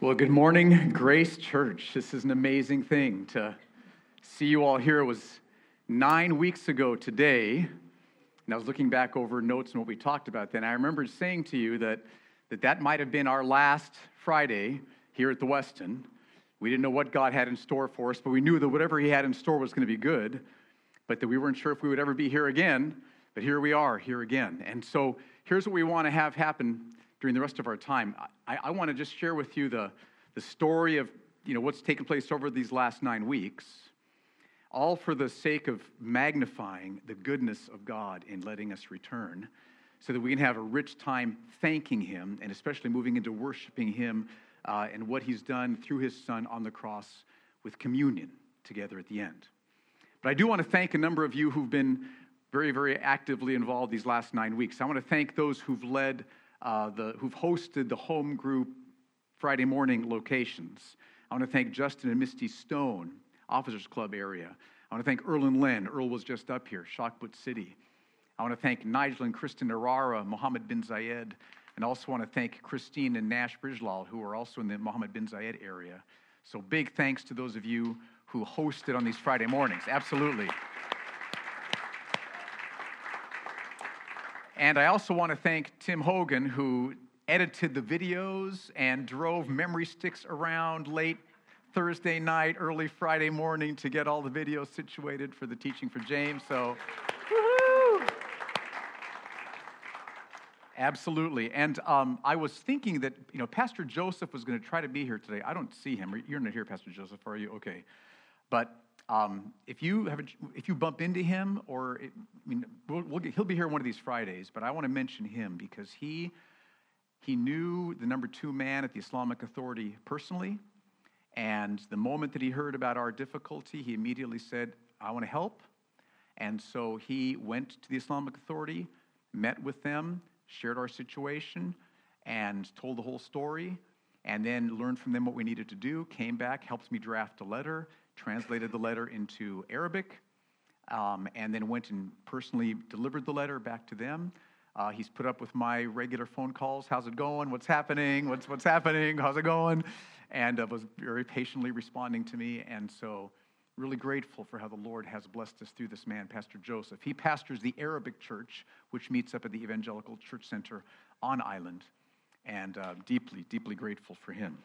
Well, good morning, Grace Church. This is an amazing thing to see you all here. It was nine weeks ago today, and I was looking back over notes and what we talked about then. I remember saying to you that that, that might have been our last Friday here at the Westin. We didn't know what God had in store for us, but we knew that whatever He had in store was going to be good, but that we weren't sure if we would ever be here again. But here we are, here again. And so here's what we want to have happen during the rest of our time. I, I want to just share with you the, the story of you know, what's taken place over these last nine weeks, all for the sake of magnifying the goodness of God in letting us return so that we can have a rich time thanking Him and especially moving into worshiping Him uh, and what He's done through His Son on the cross with communion together at the end. But I do want to thank a number of you who've been very, very actively involved these last nine weeks. I want to thank those who've led uh, the, who've hosted the home group Friday morning locations. I want to thank Justin and Misty Stone, Officers Club area. I want to thank Earl and Len. Earl was just up here, Shakhbout City. I want to thank Nigel and Kristen Arara, Mohammed bin Zayed, and also want to thank Christine and Nash Brijlal, who are also in the Mohammed bin Zayed area. So big thanks to those of you who hosted on these Friday mornings. Absolutely. And I also want to thank Tim Hogan, who edited the videos and drove memory sticks around late Thursday night, early Friday morning to get all the videos situated for the teaching for James. So, Absolutely. And um, I was thinking that, you know, Pastor Joseph was going to try to be here today. I don't see him. You're not here, Pastor Joseph, are you? Okay. But um, if you have a, if you bump into him, or it, I mean, we'll, we'll get, he'll be here one of these Fridays. But I want to mention him because he he knew the number two man at the Islamic Authority personally, and the moment that he heard about our difficulty, he immediately said, "I want to help." And so he went to the Islamic Authority, met with them, shared our situation, and told the whole story. And then learned from them what we needed to do. Came back, helped me draft a letter, translated the letter into Arabic, um, and then went and personally delivered the letter back to them. Uh, he's put up with my regular phone calls. How's it going? What's happening? What's, what's happening? How's it going? And uh, was very patiently responding to me. And so, really grateful for how the Lord has blessed us through this man, Pastor Joseph. He pastors the Arabic church, which meets up at the Evangelical Church Center on island. And uh, deeply, deeply grateful for him.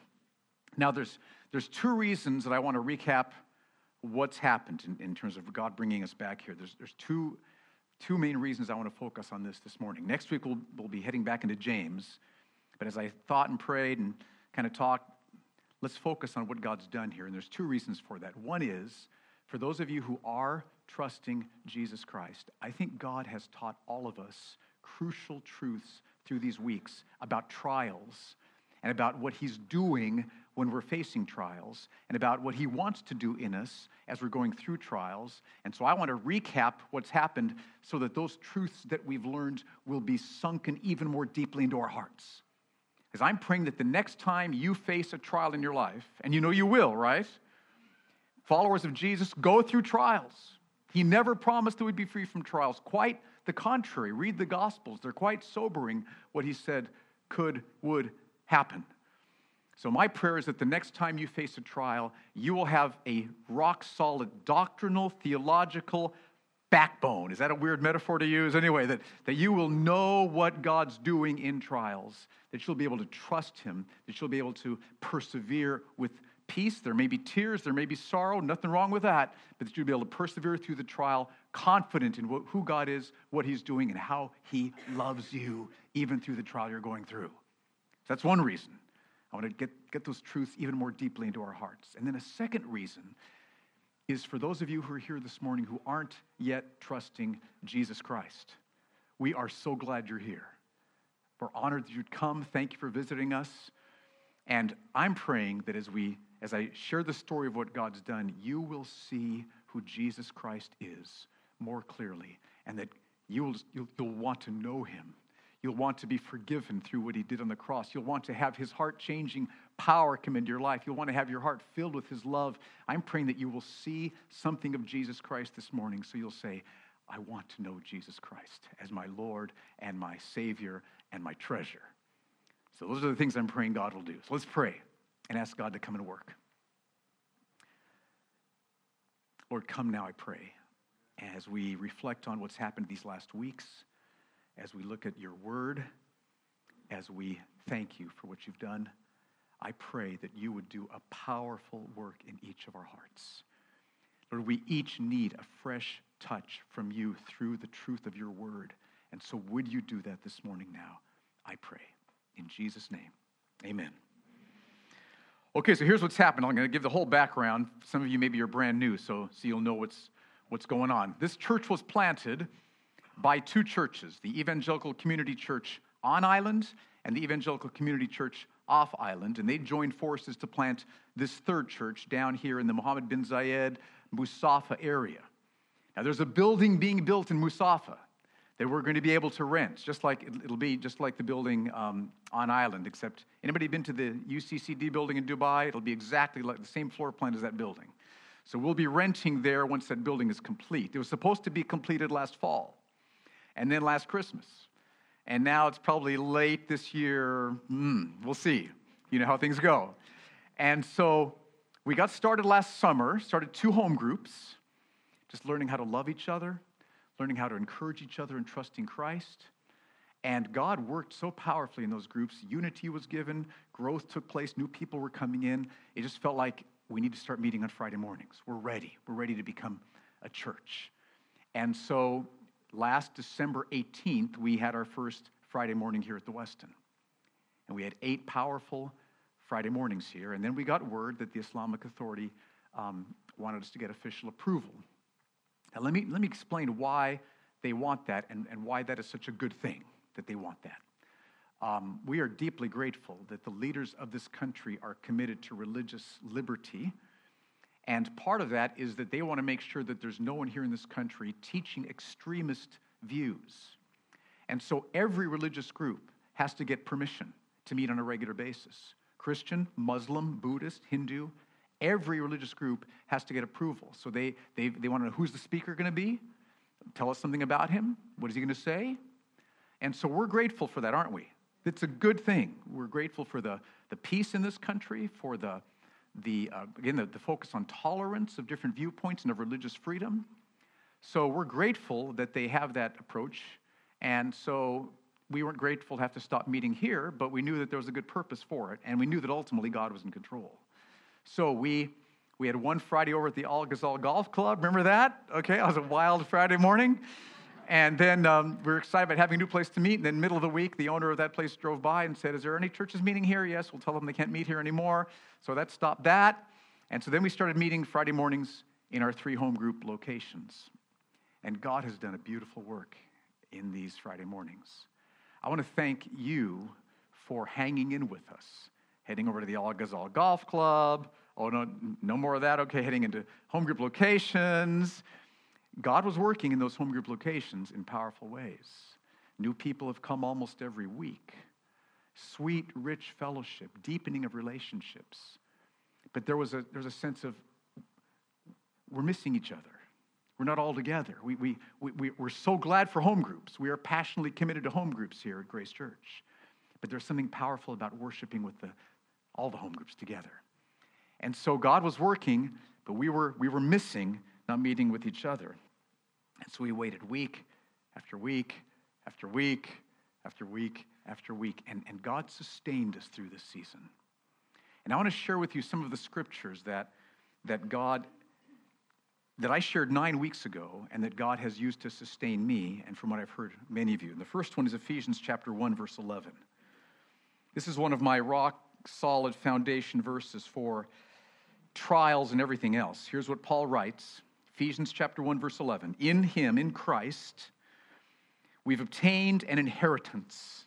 Now, there's, there's two reasons that I want to recap what's happened in, in terms of God bringing us back here. There's, there's two, two main reasons I want to focus on this this morning. Next week, we'll, we'll be heading back into James. But as I thought and prayed and kind of talked, let's focus on what God's done here. And there's two reasons for that. One is for those of you who are trusting Jesus Christ, I think God has taught all of us crucial truths through these weeks about trials and about what He's doing when we're facing trials and about what He wants to do in us as we're going through trials. And so I want to recap what's happened so that those truths that we've learned will be sunken even more deeply into our hearts. Because I'm praying that the next time you face a trial in your life, and you know you will, right? Followers of Jesus go through trials. He never promised that we'd be free from trials. Quite the contrary. Read the Gospels, they're quite sobering what He said could, would happen. So, my prayer is that the next time you face a trial, you will have a rock solid doctrinal, theological backbone. Is that a weird metaphor to use? Anyway, that, that you will know what God's doing in trials, that you'll be able to trust Him, that you'll be able to persevere with peace. There may be tears, there may be sorrow, nothing wrong with that, but that you'll be able to persevere through the trial, confident in what, who God is, what He's doing, and how He loves you, even through the trial you're going through. That's one reason. I want to get, get those truths even more deeply into our hearts. And then a second reason is for those of you who are here this morning who aren't yet trusting Jesus Christ. We are so glad you're here. We're honored that you'd come. Thank you for visiting us. And I'm praying that as we as I share the story of what God's done, you will see who Jesus Christ is more clearly and that you'll, you'll, you'll want to know him You'll want to be forgiven through what he did on the cross. You'll want to have his heart changing power come into your life. You'll want to have your heart filled with his love. I'm praying that you will see something of Jesus Christ this morning so you'll say, I want to know Jesus Christ as my Lord and my Savior and my treasure. So, those are the things I'm praying God will do. So, let's pray. and ask God to come and work. Lord, come now, I pray, as we reflect on what's happened these last weeks, as we look at your word, as we thank you for what you've done. I pray that you would do a powerful work in each of our hearts. Lord, we each need a fresh touch from you through the truth of your word. And so, would you do that this morning now? I pray. In Jesus' name, amen. Okay, so here's what's happened. I'm going to give the whole background. Some of you maybe you're brand new, so, so you'll know what's, what's going on. This church was planted by two churches the Evangelical Community Church on island and the Evangelical Community Church off island. And they joined forces to plant this third church down here in the Mohammed bin Zayed Mussafah area. Now, there's a building being built in Mussafah that we're going to be able to rent, just like it'll be just like the building um, on island. Except anybody been to the UCCD building in Dubai? It'll be exactly like the same floor plan as that building. So we'll be renting there once that building is complete. It was supposed to be completed last fall, and then last Christmas, and now it's probably late this year. Mm, we'll see. You know how things go. And so we got started last summer. Started two home groups, just learning how to love each other learning how to encourage each other in trusting Christ. And God worked so powerfully in those groups. Unity was given, growth took place, new people were coming in. It just felt like we need to start meeting on Friday mornings. We're ready. We're ready to become a church. And so last December 18th, we had our first Friday morning here at the Westin. And we had eight powerful Friday mornings here. And then we got word that the Islamic Authority um, wanted us to get official approval now, let me, let me explain why they want that and, and why that is such a good thing that they want that. Um, we are deeply grateful that the leaders of this country are committed to religious liberty. And part of that is that they want to make sure that there's no one here in this country teaching extremist views. And so every religious group has to get permission to meet on a regular basis Christian, Muslim, Buddhist, Hindu, every religious group has to get approval. So they, they, they want to know who's the speaker going to be? Tell us something about him. What is he going to say? And so we're grateful for that, aren't we? It's a good thing. We're grateful for the, the peace in this country, for the, the uh, again, the, the focus on tolerance of different viewpoints and of religious freedom. So we're grateful that they have that approach. And so we weren't grateful to have to stop meeting here, but we knew that there was a good purpose for it. And we knew that ultimately God was in control. So we we had one Friday over at the Al Ghazal Golf Club. Remember that? Okay, it was a wild Friday morning. And then um, we were excited about having a new place to meet. And then, middle of the week, the owner of that place drove by and said, Is there any churches meeting here? Yes, we'll tell them they can't meet here anymore. So that stopped that. And so then we started meeting Friday mornings in our three home group locations. And God has done a beautiful work in these Friday mornings. I want to thank you for hanging in with us heading over to the Al Ghazal Golf Club. Oh, no, no more of that. Okay, heading into home group locations. God was working in those home group locations in powerful ways. New people have come almost every week. Sweet, rich fellowship, deepening of relationships. But there was a, there was a sense of we're missing each other. We're not all together. We, we, we, we're so glad for home groups. We are passionately committed to home groups here at Grace Church. But there's something powerful about worshiping with the, all the home groups together. And so God was working, but we were, we were missing not meeting with each other. And so we waited week after week after week after week after week. And, and God sustained us through this season. And I want to share with you some of the scriptures that, that God, that I shared nine weeks ago and that God has used to sustain me and from what I've heard many of you. And the first one is Ephesians chapter 1, verse 11. This is one of my rock solid foundation verses for trials and everything else. Here's what Paul writes Ephesians chapter 1 verse 11. In him in Christ we've obtained an inheritance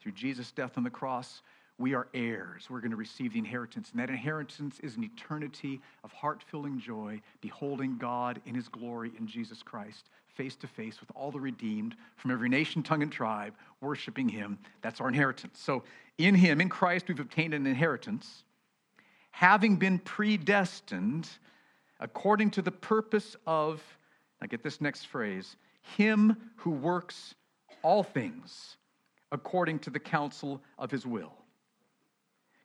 through Jesus death on the cross. We are heirs. We're going to receive the inheritance. And that inheritance is an eternity of heart filling joy, beholding God in his glory in Jesus Christ, face to face with all the redeemed from every nation, tongue, and tribe, worshiping him. That's our inheritance. So in him, in Christ, we've obtained an inheritance, having been predestined according to the purpose of, now get this next phrase, him who works all things according to the counsel of his will.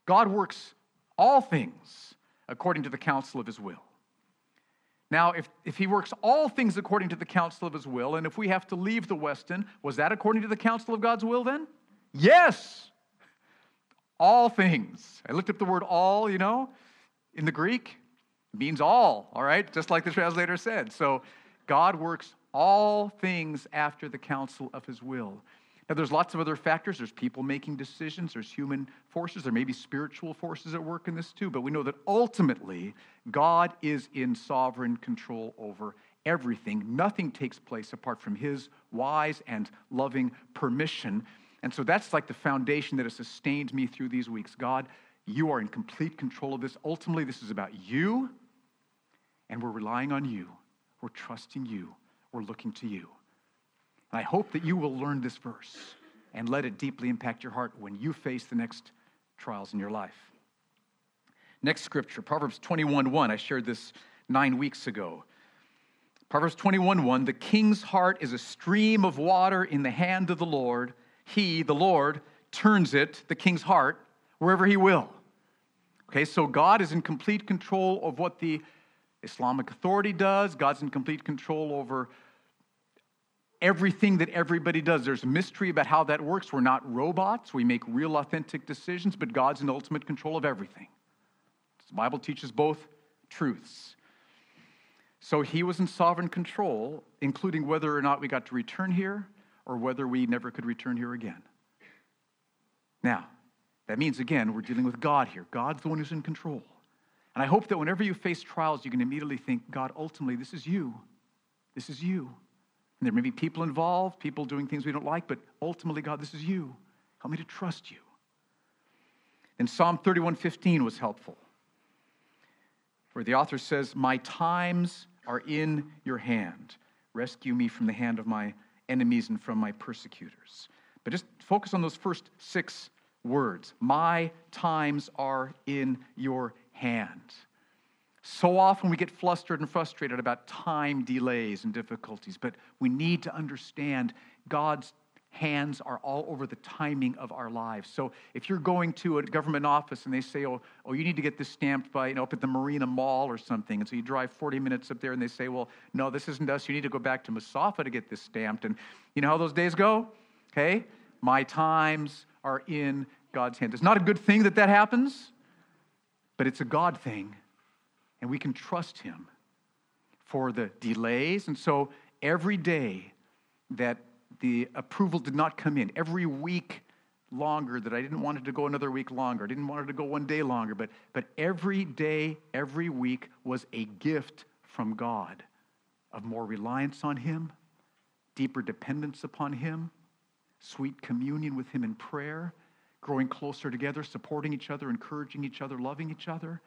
God works all things according to the counsel of his will. Now, if, if he works all things according to the counsel of his will, and if we have to leave the Westin, was that according to the counsel of God's will then? Yes. All things. I looked up the word all, you know, in the Greek, means all, all right? Just like the translator said. So God works all things after the counsel of his will. Now, there's lots of other factors. There's people making decisions, there's human forces, there may be spiritual forces at work in this too, but we know that ultimately God is in sovereign control over everything. Nothing takes place apart from his wise and loving permission. And so that's like the foundation that has sustained me through these weeks. God, you are in complete control of this. Ultimately, this is about you, and we're relying on you. We're trusting you. We're looking to you. And I hope that you will learn this verse and let it deeply impact your heart when you face the next trials in your life. Next scripture, Proverbs 21 1. I shared this nine weeks ago. Proverbs 21 1 The king's heart is a stream of water in the hand of the Lord. He, the Lord, turns it, the king's heart, wherever he will. Okay, so God is in complete control of what the Islamic Authority does. God's in complete control over everything that everybody does. There's mystery about how that works. We're not robots. We make real, authentic decisions, but God's in ultimate control of everything. The Bible teaches both truths. So he was in sovereign control, including whether or not we got to return here or whether we never could return here again. Now, that means, again, we're dealing with God here. God's the one who's in control. And I hope that whenever you face trials, you can immediately think, God, ultimately, this is you. This is you. And there may be people involved, people doing things we don't like, but ultimately, God, this is you. Help me to trust you. And Psalm 31:15 was helpful, where the author says, My times are in your hand. Rescue me from the hand of my enemies and from my persecutors. But just focus on those first six words. My times are in your hand. So often we get flustered and frustrated about time delays and difficulties, but we need to understand God's hands are all over the timing of our lives. So if you're going to a government office and they say, oh, oh, you need to get this stamped by, you know, up at the Marina Mall or something, and so you drive 40 minutes up there and they say, well, no, this isn't us. You need to go back to Mussafah to get this stamped. And you know how those days go? Okay? My times are in God's hands. It's not a good thing that that happens, but it's a God thing and we can trust Him for the delays. And so every day that the approval did not come in, every week longer that I didn't want it to go another week longer, I didn't want it to go one day longer, but, but every day, every week was a gift from God of more reliance on Him, deeper dependence upon Him, sweet communion with Him in prayer, growing closer together, supporting each other, encouraging each other, loving each other.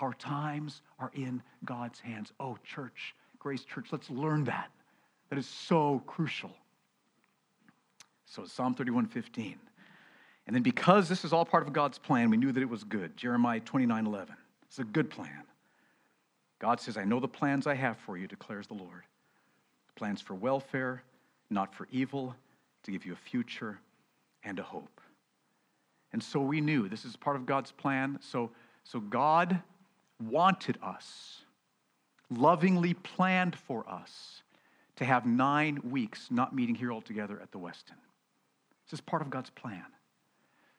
Our times are in God's hands. Oh, church, Grace Church, let's learn that. That is so crucial. So, Psalm 31 15. And then, because this is all part of God's plan, we knew that it was good. Jeremiah 29 11. It's a good plan. God says, I know the plans I have for you, declares the Lord. Plans for welfare, not for evil, to give you a future and a hope. And so we knew this is part of God's plan. So, so God wanted us, lovingly planned for us to have nine weeks not meeting here all together at the Westin. This is part of God's plan.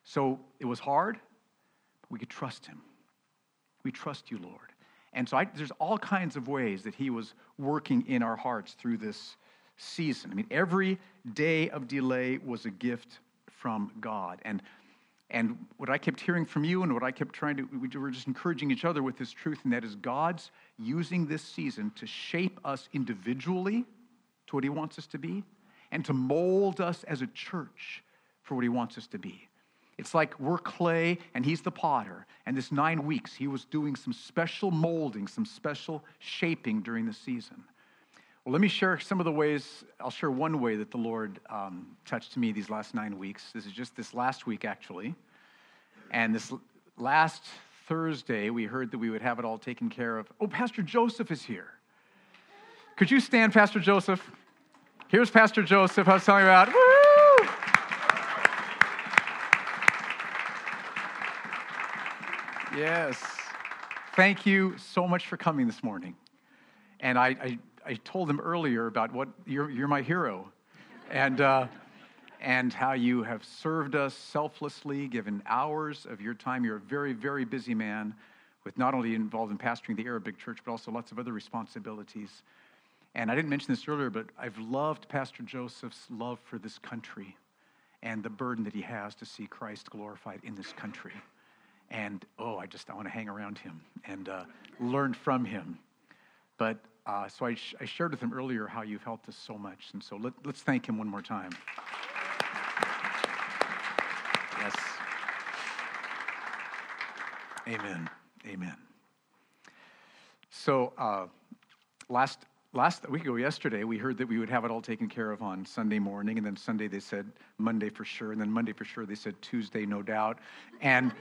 So it was hard, but we could trust Him. We trust you, Lord. And so I, there's all kinds of ways that He was working in our hearts through this season. I mean, every day of delay was a gift from God. And and what I kept hearing from you and what I kept trying to, we were just encouraging each other with this truth, and that is God's using this season to shape us individually to what He wants us to be and to mold us as a church for what He wants us to be. It's like we're clay and He's the potter. And this nine weeks, He was doing some special molding, some special shaping during the season. Well, let me share some of the ways. I'll share one way that the Lord um, touched me these last nine weeks. This is just this last week, actually. And this last Thursday, we heard that we would have it all taken care of. Oh, Pastor Joseph is here. Could you stand, Pastor Joseph? Here's Pastor Joseph I was telling you about. Woo! Yes. Thank you so much for coming this morning. And I, I, I told them earlier about what you're, you're my hero. And, uh, and how you have served us selflessly, given hours of your time. You're a very, very busy man with not only involved in pastoring the Arabic church, but also lots of other responsibilities. And I didn't mention this earlier, but I've loved Pastor Joseph's love for this country and the burden that he has to see Christ glorified in this country. And oh, I just I want to hang around him and uh, learn from him. But uh, so I, sh- I, shared with him earlier how you've helped us so much, and so let, let's thank him one more time. Yes. Amen. Amen. So uh, last last week ago yesterday we heard that we would have it all taken care of on sunday morning and then sunday they said monday for sure and then monday for sure they said tuesday no doubt and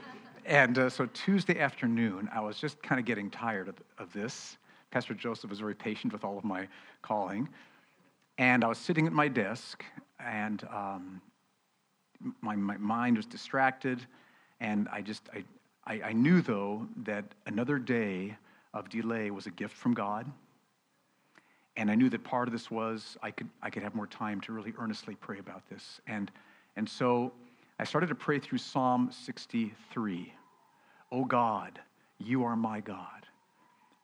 and uh, so tuesday afternoon i was just kind of getting tired of, of this pastor joseph was very patient with all of my calling and i was sitting at my desk and um, my, my mind was distracted and i just I, I, I knew though that another day of delay was a gift from god and I knew that part of this was I could, I could have more time to really earnestly pray about this. And, and so I started to pray through Psalm 63. Oh God, you are my God.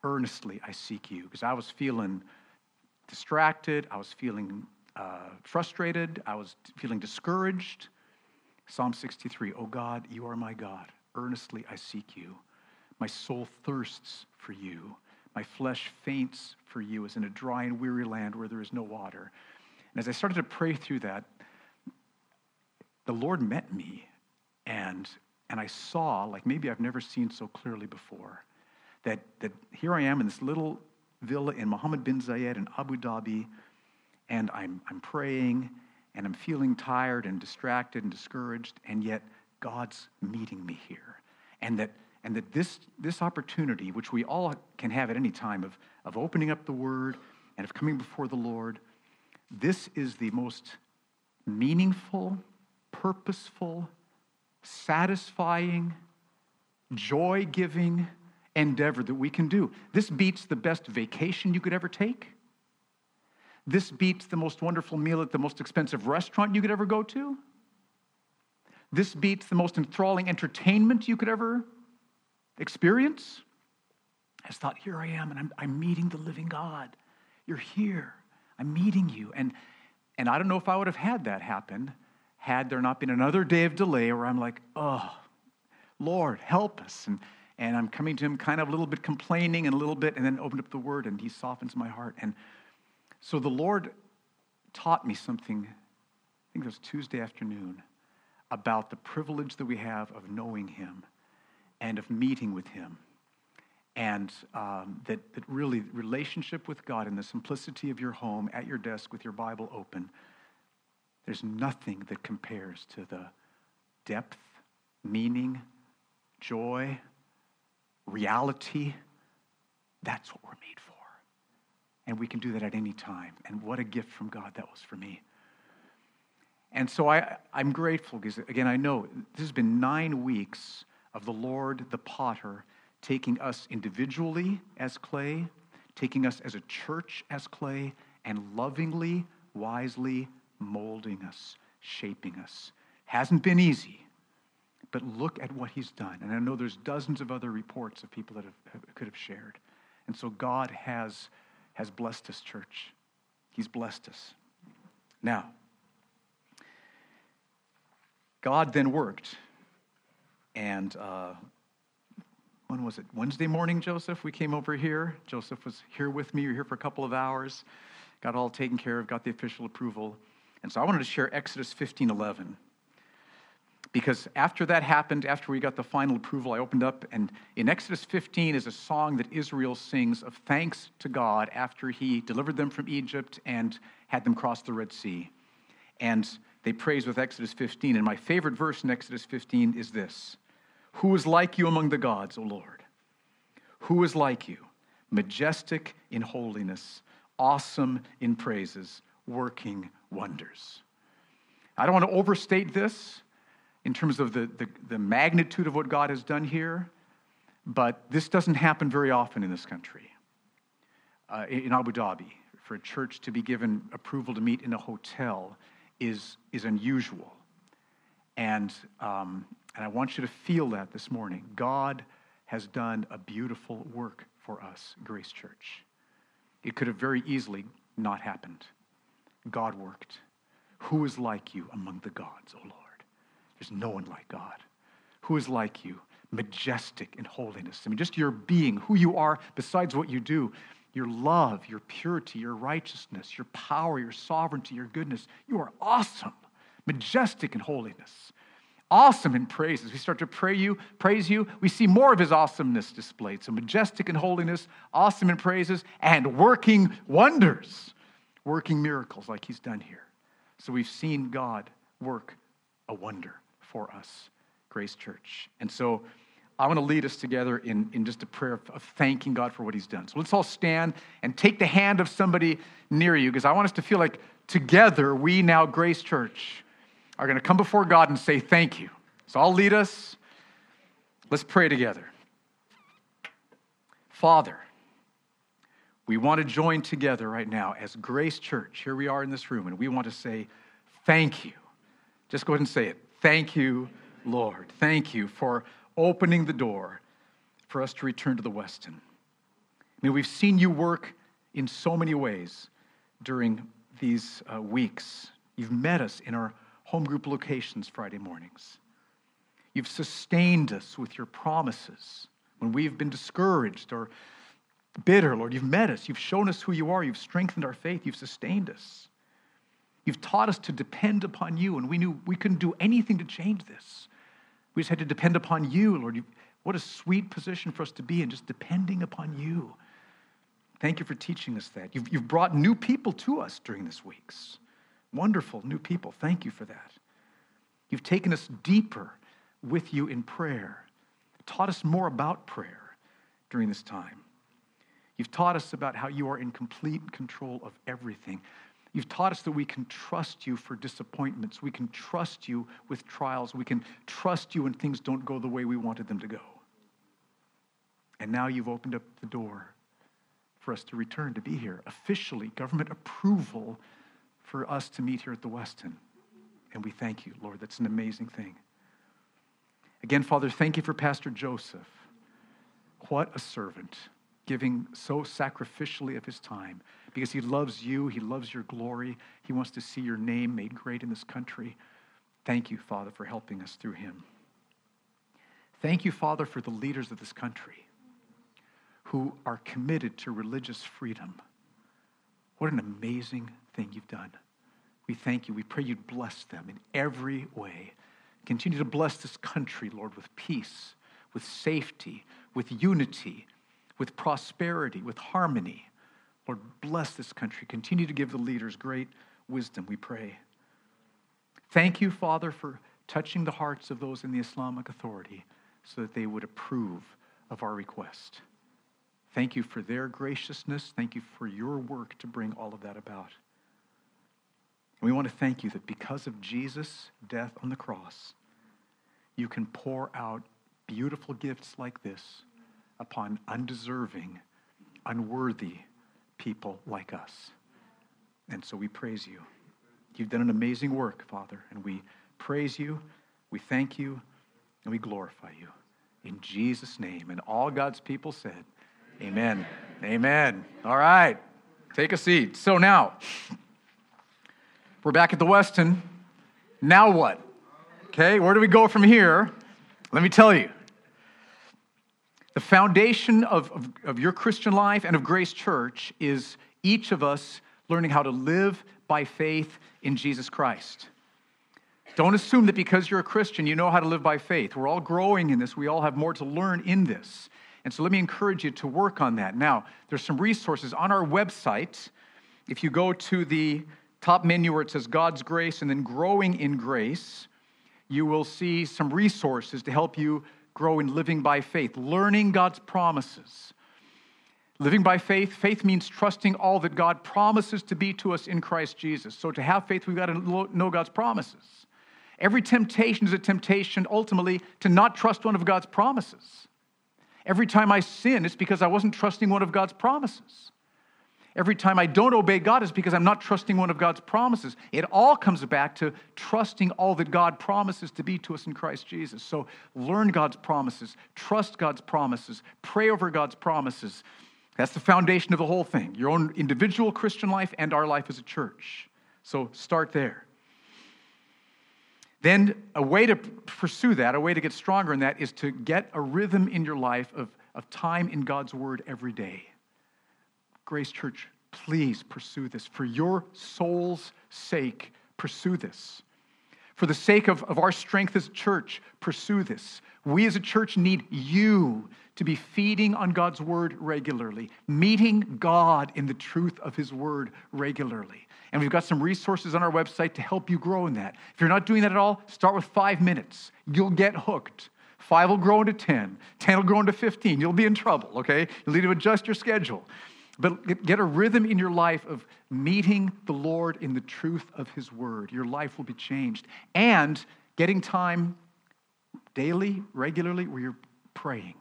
Earnestly I seek you. Because I was feeling distracted, I was feeling uh, frustrated, I was feeling discouraged. Psalm 63 Oh God, you are my God. Earnestly I seek you. My soul thirsts for you. My flesh faints for you as in a dry and weary land where there is no water. And as I started to pray through that, the Lord met me and, and I saw, like maybe I've never seen so clearly before, that, that here I am in this little villa in Mohammed bin Zayed in Abu Dhabi, and I'm, I'm praying and I'm feeling tired and distracted and discouraged, and yet God's meeting me here. And that and that this, this opportunity, which we all can have at any time, of, of opening up the Word and of coming before the Lord, this is the most meaningful, purposeful, satisfying, joy giving endeavor that we can do. This beats the best vacation you could ever take. This beats the most wonderful meal at the most expensive restaurant you could ever go to. This beats the most enthralling entertainment you could ever experience has thought, here I am, and I'm, I'm meeting the living God. You're here. I'm meeting you. And, and I don't know if I would have had that happen had there not been another day of delay where I'm like, oh, Lord, help us. And, and I'm coming to him kind of a little bit complaining and a little bit, and then opened up the word, and he softens my heart. And so the Lord taught me something, I think it was Tuesday afternoon, about the privilege that we have of knowing him and of meeting with Him. And um, that, that really, relationship with God in the simplicity of your home, at your desk with your Bible open, there's nothing that compares to the depth, meaning, joy, reality. That's what we're made for. And we can do that at any time. And what a gift from God that was for me. And so I, I'm grateful because, again, I know this has been nine weeks of the Lord the potter taking us individually as clay, taking us as a church as clay, and lovingly, wisely molding us, shaping us. Hasn't been easy, but look at what he's done. And I know there's dozens of other reports of people that have, have, could have shared. And so God has, has blessed us, church. He's blessed us. Now, God then worked and uh, when was it? Wednesday morning, Joseph, we came over here. Joseph was here with me. We were here for a couple of hours, got all taken care of, got the official approval. And so I wanted to share Exodus 15 11. Because after that happened, after we got the final approval, I opened up, and in Exodus 15 is a song that Israel sings of thanks to God after he delivered them from Egypt and had them cross the Red Sea. And they praise with Exodus 15. And my favorite verse in Exodus 15 is this who is like you among the gods, O Lord? Who is like you? Majestic in holiness, awesome in praises, working wonders. I don't want to overstate this in terms of the, the, the magnitude of what God has done here, but this doesn't happen very often in this country. Uh, in Abu Dhabi, for a church to be given approval to meet in a hotel is, is unusual. And, um, and I want you to feel that this morning. God has done a beautiful work for us, Grace Church. It could have very easily not happened. God worked. Who is like you among the gods, O Lord? There's no one like God. Who is like you, majestic in holiness? I mean, just your being, who you are, besides what you do, your love, your purity, your righteousness, your power, your sovereignty, your goodness. You are awesome, majestic in holiness, awesome in praises. We start to pray you, praise you, we see more of his awesomeness displayed. So majestic in holiness, awesome in praises, and working wonders, working miracles like he's done here. So we've seen God work a wonder for us, Grace Church. And so I want to lead us together in, in just a prayer of, of thanking God for what He's done. So let's all stand and take the hand of somebody near you because I want us to feel like together we now, Grace Church, are going to come before God and say thank you. So I'll lead us. Let's pray together. Father, we want to join together right now as Grace Church. Here we are in this room, and we want to say thank you. Just go ahead and say it. Thank you, Lord. Thank you for opening the door for us to return to the Westin. I mean, we've seen you work in so many ways during these uh, weeks. You've met us in our home group locations Friday mornings. You've sustained us with your promises when we've been discouraged or bitter, Lord. You've met us. You've shown us who you are. You've strengthened our faith. You've sustained us. You've taught us to depend upon you, and we knew we couldn't do anything to change this. We just had to depend upon you, Lord. What a sweet position for us to be in, just depending upon you. Thank you for teaching us that. You've, you've brought new people to us during this weeks. Wonderful new people. Thank you for that. You've taken us deeper with you in prayer, taught us more about prayer during this time. You've taught us about how you are in complete control of everything. You've taught us that we can trust you for disappointments. We can trust you with trials. We can trust you when things don't go the way we wanted them to go. And now you've opened up the door for us to return to be here. Officially, government approval for us to meet here at the Westin. And we thank you, Lord. That's an amazing thing. Again, Father, thank you for Pastor Joseph. What a servant giving so sacrificially of his time because he loves you, he loves your glory, he wants to see your name made great in this country. Thank you, Father, for helping us through him. Thank you, Father, for the leaders of this country who are committed to religious freedom. What an amazing thing you've done. We thank you. We pray you'd bless them in every way. Continue to bless this country, Lord, with peace, with safety, with unity, with prosperity, with harmony. Lord, bless this country. Continue to give the leaders great wisdom, we pray. Thank you, Father, for touching the hearts of those in the Islamic Authority so that they would approve of our request. Thank you for their graciousness. Thank you for your work to bring all of that about. And we want to thank you that because of Jesus' death on the cross, you can pour out beautiful gifts like this upon undeserving, unworthy people like us. And so we praise you. You've done an amazing work, Father, and we praise you, we thank you, and we glorify you. In Jesus' name. And all God's people said, Amen. Amen. Amen. All right. Take a seat. So now, we're back at the Westin. Now what? Okay, where do we go from here? Let me tell you. The foundation of, of, of, your Christian life and of Grace Church is each of us learning how to live by faith in Jesus Christ. Don't assume that because you're a Christian, you know how to live by faith. We're all growing in this, we all have more to learn in this. And so let me encourage you to work on that. Now, there's some resources on our website. If you go to the top menu where it says God's grace and then growing in grace, you will see some resources to help you grow in living by faith, learning God's promises. Living by faith, faith means trusting all that God promises to be to us in Christ Jesus. So to have faith, we've got to know God's promises. Every temptation is a temptation ultimately to not trust one of God's promises. Every time I sin, it's because I wasn't trusting one of God's promises. Every time I don't obey God is because I'm not trusting one of God's promises. It all comes back to trusting all that God promises to be to us in Christ Jesus. So learn God's promises, trust God's promises, pray over God's promises. That's the foundation of the whole thing your own individual Christian life and our life as a church. So start there. Then, a way to pursue that, a way to get stronger in that, is to get a rhythm in your life of, of time in God's Word every day. Grace Church, please pursue this. For your soul's sake, pursue this. For the sake of, of our strength as a church, pursue this. We as a church need you to be feeding on God's word regularly, meeting God in the truth of his word regularly. And we've got some resources on our website to help you grow in that. If you're not doing that at all, start with five minutes. You'll get hooked. Five will grow into 10, 10 will grow into 15. You'll be in trouble, okay? You'll need to adjust your schedule. But get a rhythm in your life of meeting the Lord in the truth of His Word. Your life will be changed. And getting time daily, regularly, where you're praying.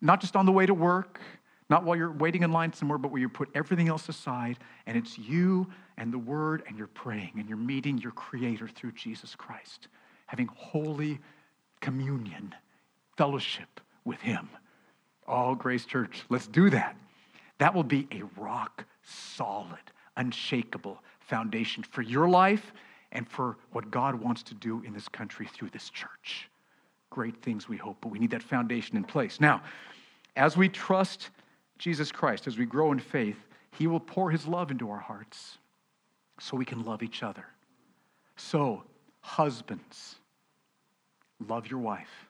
Not just on the way to work, not while you're waiting in line somewhere, but where you put everything else aside and it's you and the Word and you're praying and you're meeting your Creator through Jesus Christ, having holy communion, fellowship with Him. All Grace Church, let's do that. That will be a rock solid, unshakable foundation for your life and for what God wants to do in this country through this church. Great things we hope, but we need that foundation in place. Now, as we trust Jesus Christ, as we grow in faith, He will pour His love into our hearts so we can love each other. So, husbands, love your wife.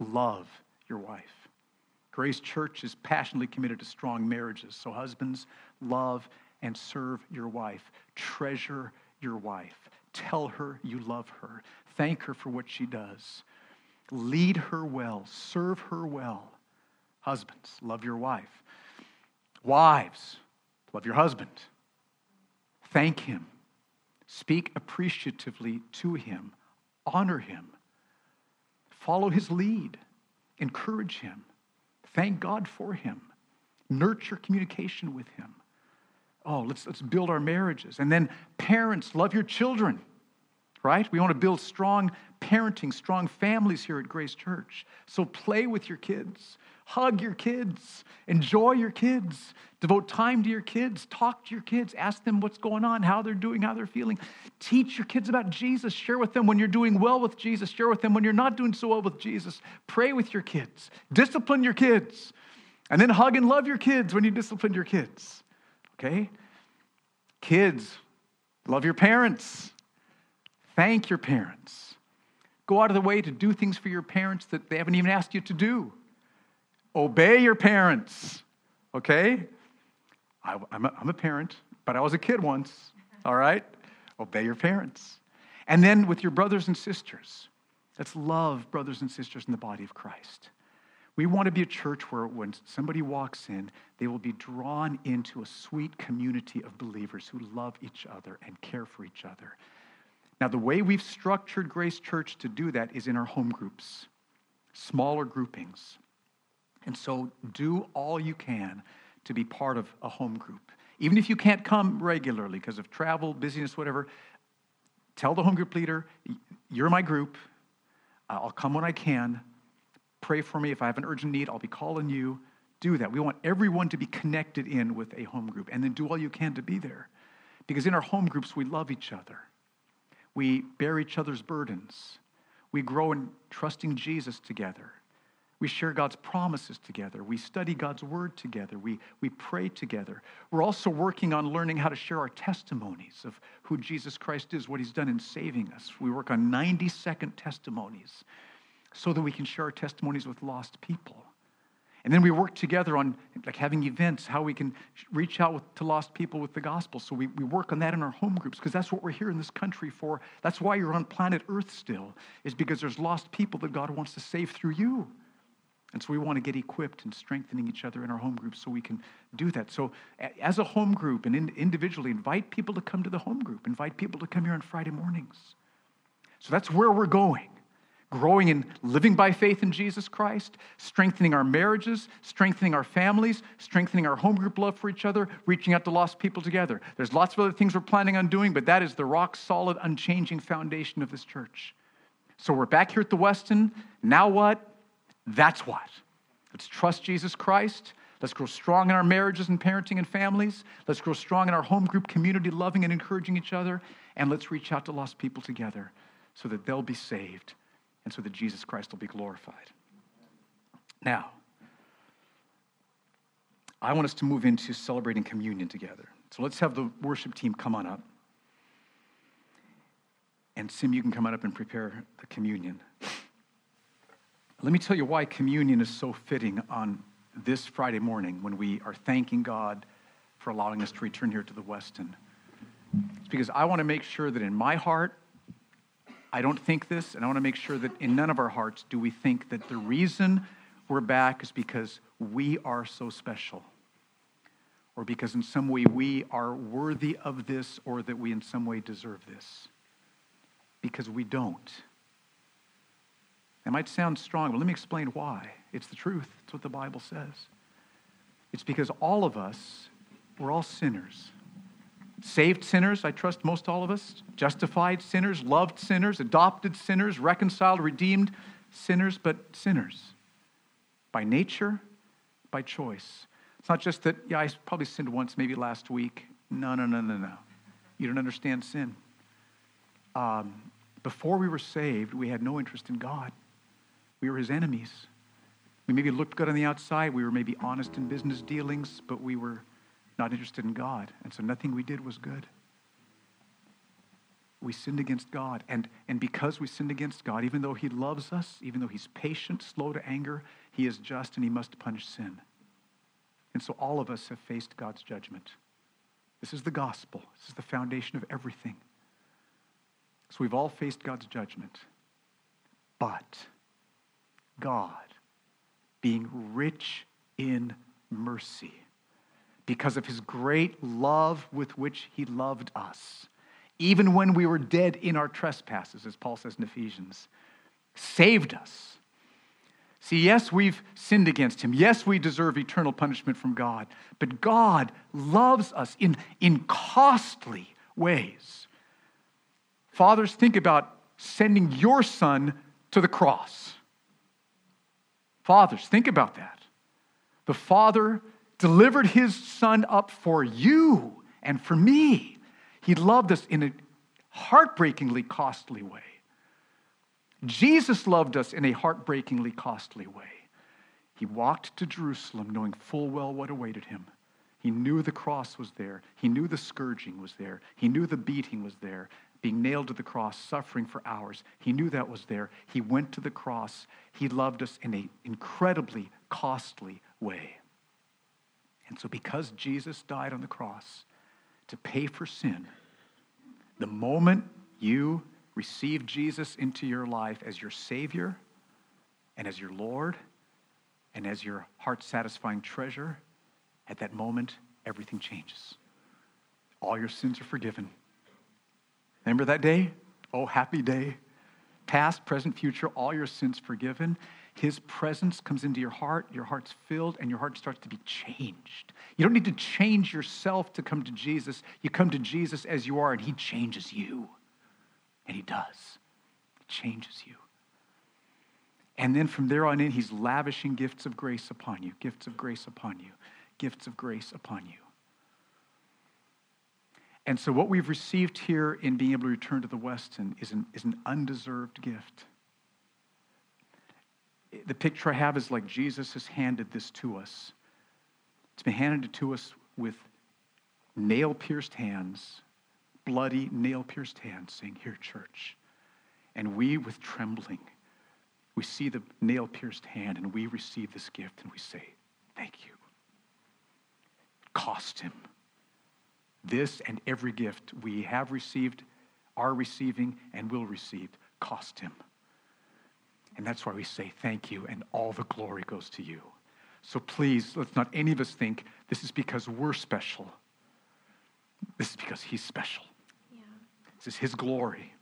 Love your wife. Grace Church is passionately committed to strong marriages. So, husbands, love and serve your wife. Treasure your wife. Tell her you love her. Thank her for what she does. Lead her well. Serve her well. Husbands, love your wife. Wives, love your husband. Thank him. Speak appreciatively to him. Honor him. Follow his lead. Encourage him. Thank God for him. Nurture communication with him. Oh, let's, let's build our marriages. And then, parents, love your children, right? We want to build strong parenting, strong families here at Grace Church. So play with your kids, hug your kids, enjoy your kids, devote time to your kids, talk to your kids, ask them what's going on, how they're doing, how they're feeling. Teach your kids about Jesus. Share with them when you're doing well with Jesus. Share with them when you're not doing so well with Jesus. Pray with your kids. Discipline your kids. And then hug and love your kids when you discipline your kids. Okay? Kids, love your parents. Thank your parents. Go out of the way to do things for your parents that they haven't even asked you to do. Obey your parents. Okay? I, am a, I'm a parent, but I was a kid once. All right? Obey your parents. And then with your brothers and sisters, let's love brothers and sisters in the body of Christ. We want to be a church where when somebody walks in, they will be drawn into a sweet community of believers who love each other and care for each other. Now, the way we've structured Grace Church to do that is in our home groups, smaller groupings. And so, do all you can to be part of a home group. Even if you can't come regularly because of travel, busyness, whatever, tell the home group leader, You're my group. I'll come when I can. Pray for me. If I have an urgent need, I'll be calling you. Do that. We want everyone to be connected in with a home group and then do all you can to be there. Because in our home groups, we love each other, we bear each other's burdens, we grow in trusting Jesus together. We share God's promises together. We study God's word together. We, we pray together. We're also working on learning how to share our testimonies of who Jesus Christ is, what he's done in saving us. We work on 90 second testimonies so that we can share our testimonies with lost people. And then we work together on like having events, how we can reach out with, to lost people with the gospel. So we, we work on that in our home groups because that's what we're here in this country for. That's why you're on planet Earth still, is because there's lost people that God wants to save through you. And so we want to get equipped and strengthening each other in our home groups so we can do that. So, as a home group and individually, invite people to come to the home group, invite people to come here on Friday mornings. So, that's where we're going. growing and living by faith in Jesus Christ, strengthening our marriages, strengthening our families, strengthening our home group love for each other, reaching out to lost people together. There's lots of other things we're planning on doing, but that is the rock solid, unchanging foundation of this church. So we're back here at the Westin. Now what? That's what. Let's trust Jesus Christ. Let's grow strong in our marriages and parenting and families. Let's grow strong in our home group community, loving and encouraging each other. And let's reach out to lost people together so that they'll be saved and so that Jesus Christ will be glorified. Now, I want us to move into celebrating communion together. So let's have the worship team come on up. And Sim, you can come on up and prepare the communion. Let me tell you why communion is so fitting on this Friday morning when we are thanking God for allowing us to return here to the Westin. It's because I want to make sure that in my heart, I don't think this, and I want to make sure that in none of our hearts do we think that the reason we're back is because we are so special, or because in some way we are worthy of this, or that we in some way deserve this. Because we don't. It might sound strong, but let me explain why. It's the truth. It's what the Bible says. It's because all of us, we're all sinners. Saved sinners, I trust most all of us. Justified sinners, loved sinners, adopted sinners, reconciled, redeemed sinners, but sinners. By nature, by choice. It's not just that, yeah, I probably sinned once, maybe last week. No, no, no, no, no. You don't understand sin. Um, before we were saved, we had no interest in God. We were his enemies. We maybe looked good on the outside. We were maybe honest in business dealings, but we were not interested in God. And so nothing we did was good. We sinned against God. And, and because we sinned against God, even though He loves us, even though He's patient, slow to anger, He is just and He must punish sin. And so all of us have faced God's judgment. This is the gospel, this is the foundation of everything. So we've all faced God's judgment. But God, being rich in mercy, because of his great love with which he loved us, even when we were dead in our trespasses, as Paul says in Ephesians, saved us. See, yes, we've sinned against him. Yes, we deserve eternal punishment from God. But God loves us in, in costly ways. Fathers, think about sending your son to the cross. Fathers, think about that. The Father delivered his son up for you and for me. He loved us in a heartbreakingly costly way. Jesus loved us in a heartbreakingly costly way. He walked to Jerusalem knowing full well what awaited him. He knew the cross was there. He knew the scourging was there. He knew the beating was there, being nailed to the cross, suffering for hours. He knew that was there. He went to the cross. He loved us in an incredibly costly way. And so, because Jesus died on the cross to pay for sin, the moment you receive Jesus into your life as your Savior and as your Lord and as your heart satisfying treasure, at that moment, everything changes. All your sins are forgiven. Remember that day? Oh, happy day. Past, present, future, all your sins forgiven. His presence comes into your heart, your heart's filled, and your heart starts to be changed. You don't need to change yourself to come to Jesus. You come to Jesus as you are, and He changes you. And He does. He changes you. And then from there on in, He's lavishing gifts of grace upon you, gifts of grace upon you, gifts of grace upon you. And so, what we've received here in being able to return to the Westin is an, is an undeserved gift. The picture I have is like Jesus has handed this to us. It's been handed to us with nail pierced hands, bloody, nail pierced hands, saying, Here, church. And we, with trembling, we see the nail pierced hand and we receive this gift and we say, Thank you. It cost him. This and every gift we have received, are receiving, and will receive cost him. And that's why we say thank you, and all the glory goes to you. So please, let's not any of us think this is because we're special. This is because he's special. Yeah. This is his glory.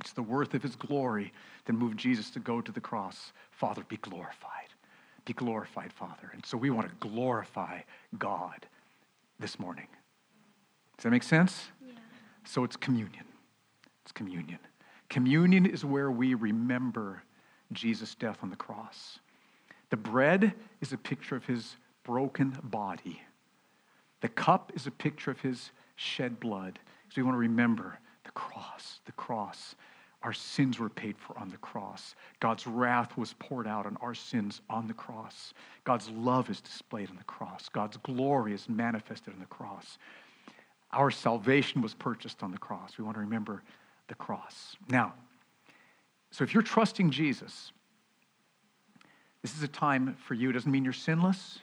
It's the worth of his glory that moved Jesus to go to the cross. Father, be glorified. Be glorified, Father. And so we want to glorify God this morning. Does that make sense? Yeah. So it's communion. It's communion. Communion is where we remember Jesus' death on the cross. The bread is a picture of his broken body. The cup is a picture of his shed blood. So we want to remember the cross, the cross. Our sins were paid for on the cross. God's wrath was poured out on our sins on the cross. God's love is displayed on the cross. God's glory is manifested on the cross. Our salvation was purchased on the cross. We want to remember the cross. Now, so if you're trusting Jesus, this is a time for you. It doesn't mean you're sinless,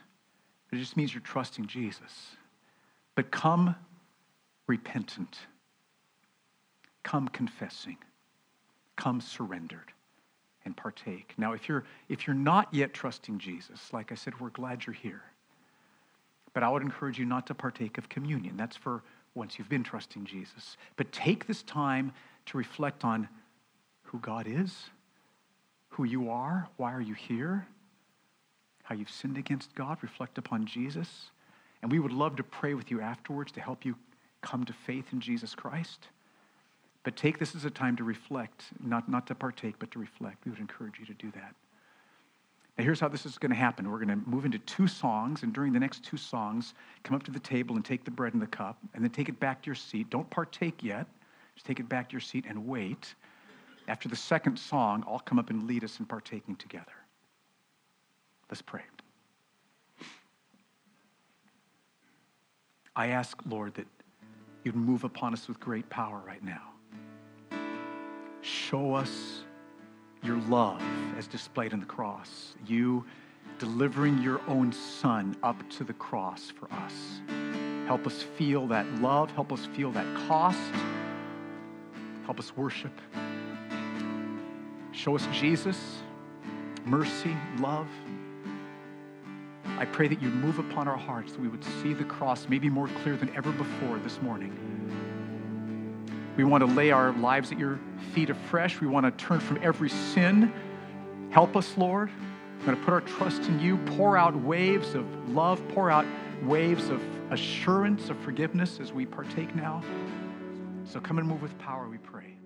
it just means you're trusting Jesus. But come repentant, come confessing, come surrendered and partake. Now, if you're, if you're not yet trusting Jesus, like I said, we're glad you're here. But I would encourage you not to partake of communion. That's for once you've been trusting Jesus. But take this time to reflect on who God is, who you are, why are you here, how you've sinned against God. Reflect upon Jesus. And we would love to pray with you afterwards to help you come to faith in Jesus Christ. But take this as a time to reflect, not, not to partake, but to reflect. We would encourage you to do that. Now, here's how this is going to happen. We're going to move into two songs, and during the next two songs, come up to the table and take the bread and the cup, and then take it back to your seat. Don't partake yet. Just take it back to your seat and wait. After the second song, I'll come up and lead us in partaking together. Let's pray. I ask, Lord, that you'd move upon us with great power right now. Show us your love as displayed in the cross. You delivering your own son up to the cross for us. Help us feel that love. Help us feel that cost. Help us worship. Show us Jesus, mercy, love. I pray that you move upon our hearts, that we would see the cross maybe more clear than ever before this morning. We want to lay our lives at your feet afresh. We want to turn from every sin. Help us, Lord. We're going to put our trust in you. Pour out waves of love, pour out waves of assurance of forgiveness as we partake now. So come and move with power, we pray.